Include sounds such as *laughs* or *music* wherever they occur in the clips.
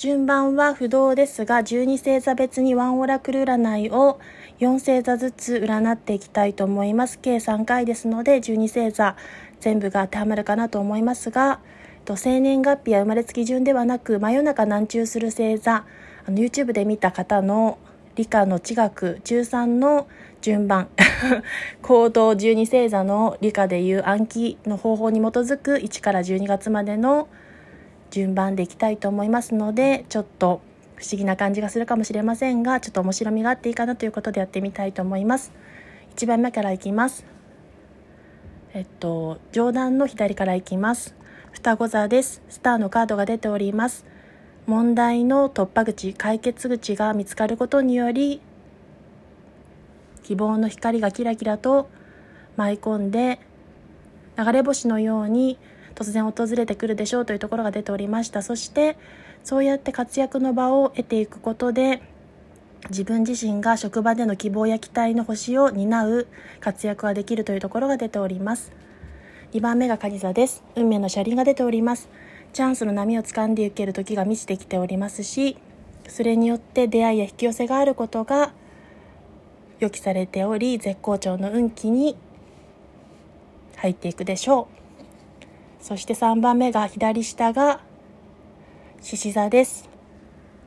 順番は不動ですが、12星座別にワンオラクル占いを4星座ずつ占っていきたいと思います。計3回ですので、12星座全部が当てはまるかなと思いますが、生年月日や生まれつき順ではなく、真夜中難中する星座、あの YouTube で見た方の理科の地学13の順番 *laughs* 行動12星座の理科でいう暗記の方法に基づく1から12月までの順番でいきたいと思いますのでちょっと不思議な感じがするかもしれませんがちょっと面白みがあっていいかなということでやってみたいと思います。1番目からいきます。えっと上段の左からいきます。双子座です。スターのカードが出ております。問題の突破口解決口が見つかることにより希望の光がキラキラと舞い込んで流れ星のように突然訪れてくるでしょうというところが出ておりました。そしてそうやって活躍の場を得ていくことで自分自身が職場での希望や期待の星を担う活躍ができるというところが出ております。2番目が蟹座です。運命の車輪が出ております。チャンスの波を掴んでいける時が満ちてきておりますしそれによって出会いや引き寄せがあることが予期されており絶好調の運気に入っていくでしょう。そして3番目が左下が獅子座です。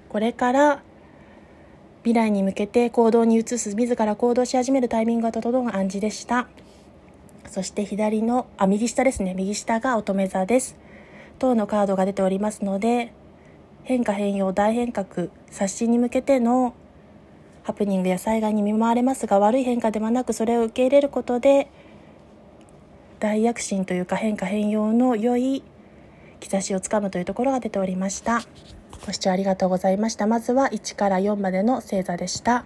これから未来に向けて行動に移す自ら行動し始めるタイミングが整う暗示でした。そして左のあ右下ですね。右下が乙女座です。等のカードが出ておりますので変化変容大変革刷新に向けてのハプニングや災害に見舞われますが悪い変化ではなくそれを受け入れることで大躍進というか変化変容の良い兆しをつかむというところが出ておりました。ご視聴ありがとうございました。まずは1から4までの星座でした。